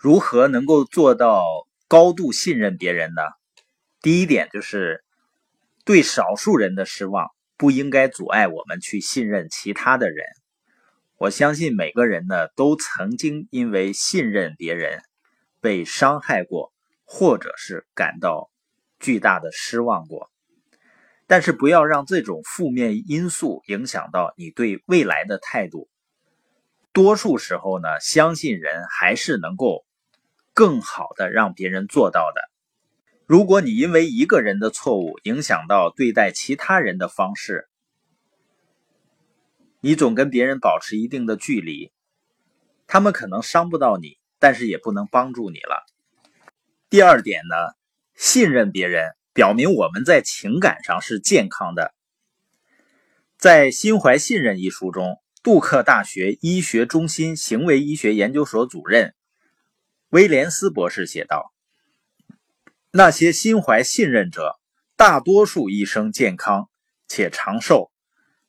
如何能够做到高度信任别人呢？第一点就是对少数人的失望不应该阻碍我们去信任其他的人。我相信每个人呢都曾经因为信任别人被伤害过，或者是感到巨大的失望过。但是不要让这种负面因素影响到你对未来的态度。多数时候呢，相信人还是能够更好的让别人做到的。如果你因为一个人的错误影响到对待其他人的方式，你总跟别人保持一定的距离，他们可能伤不到你，但是也不能帮助你了。第二点呢，信任别人，表明我们在情感上是健康的。在《心怀信任》一书中，杜克大学医学中心行为医学研究所主任威廉斯博士写道。那些心怀信任者，大多数一生健康且长寿。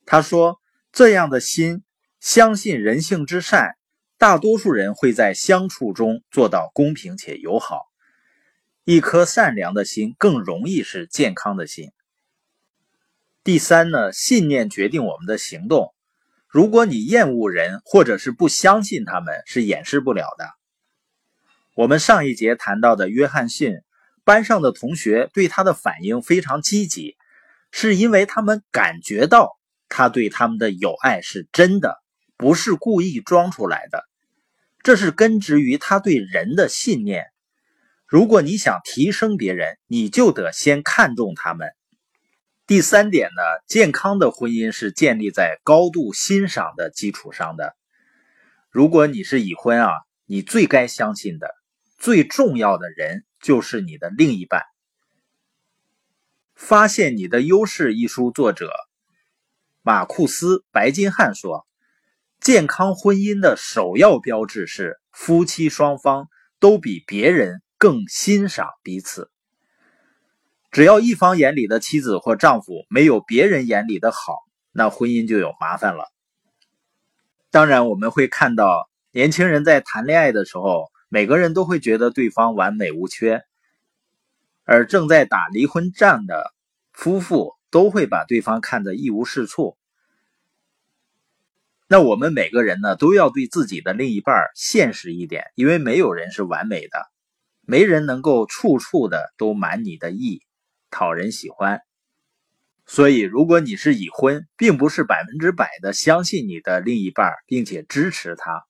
他说：“这样的心相信人性之善，大多数人会在相处中做到公平且友好。一颗善良的心更容易是健康的心。”第三呢，信念决定我们的行动。如果你厌恶人，或者是不相信他们，是掩饰不了的。我们上一节谈到的约翰逊。班上的同学对他的反应非常积极，是因为他们感觉到他对他们的友爱是真的，不是故意装出来的。这是根植于他对人的信念。如果你想提升别人，你就得先看重他们。第三点呢，健康的婚姻是建立在高度欣赏的基础上的。如果你是已婚啊，你最该相信的、最重要的人。就是你的另一半。发现你的优势一书作者马库斯·白金汉说：“健康婚姻的首要标志是夫妻双方都比别人更欣赏彼此。只要一方眼里的妻子或丈夫没有别人眼里的好，那婚姻就有麻烦了。当然，我们会看到年轻人在谈恋爱的时候。”每个人都会觉得对方完美无缺，而正在打离婚战的夫妇都会把对方看得一无是处。那我们每个人呢，都要对自己的另一半现实一点，因为没有人是完美的，没人能够处处的都满你的意，讨人喜欢。所以，如果你是已婚，并不是百分之百的相信你的另一半，并且支持他。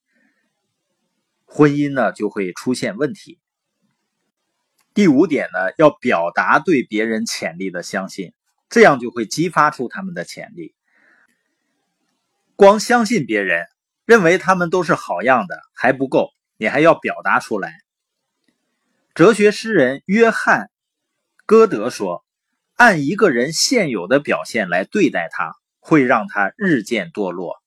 婚姻呢就会出现问题。第五点呢，要表达对别人潜力的相信，这样就会激发出他们的潜力。光相信别人，认为他们都是好样的还不够，你还要表达出来。哲学诗人约翰·歌德说：“按一个人现有的表现来对待他，会让他日渐堕落。”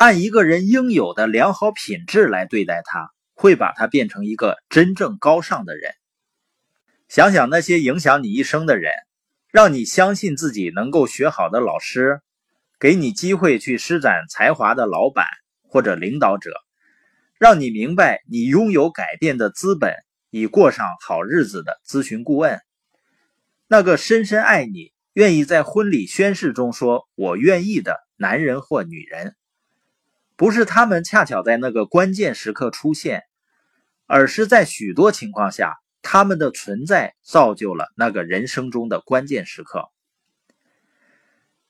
按一个人应有的良好品质来对待他，会把他变成一个真正高尚的人。想想那些影响你一生的人，让你相信自己能够学好的老师，给你机会去施展才华的老板或者领导者，让你明白你拥有改变的资本，以过上好日子的咨询顾问，那个深深爱你、愿意在婚礼宣誓中说“我愿意”的男人或女人。不是他们恰巧在那个关键时刻出现，而是在许多情况下，他们的存在造就了那个人生中的关键时刻。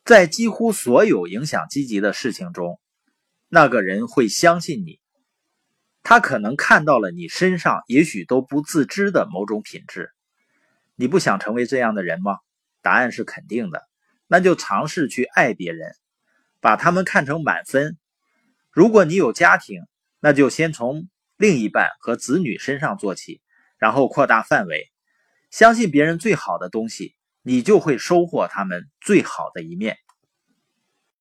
在几乎所有影响积极的事情中，那个人会相信你。他可能看到了你身上也许都不自知的某种品质。你不想成为这样的人吗？答案是肯定的。那就尝试去爱别人，把他们看成满分。如果你有家庭，那就先从另一半和子女身上做起，然后扩大范围。相信别人最好的东西，你就会收获他们最好的一面。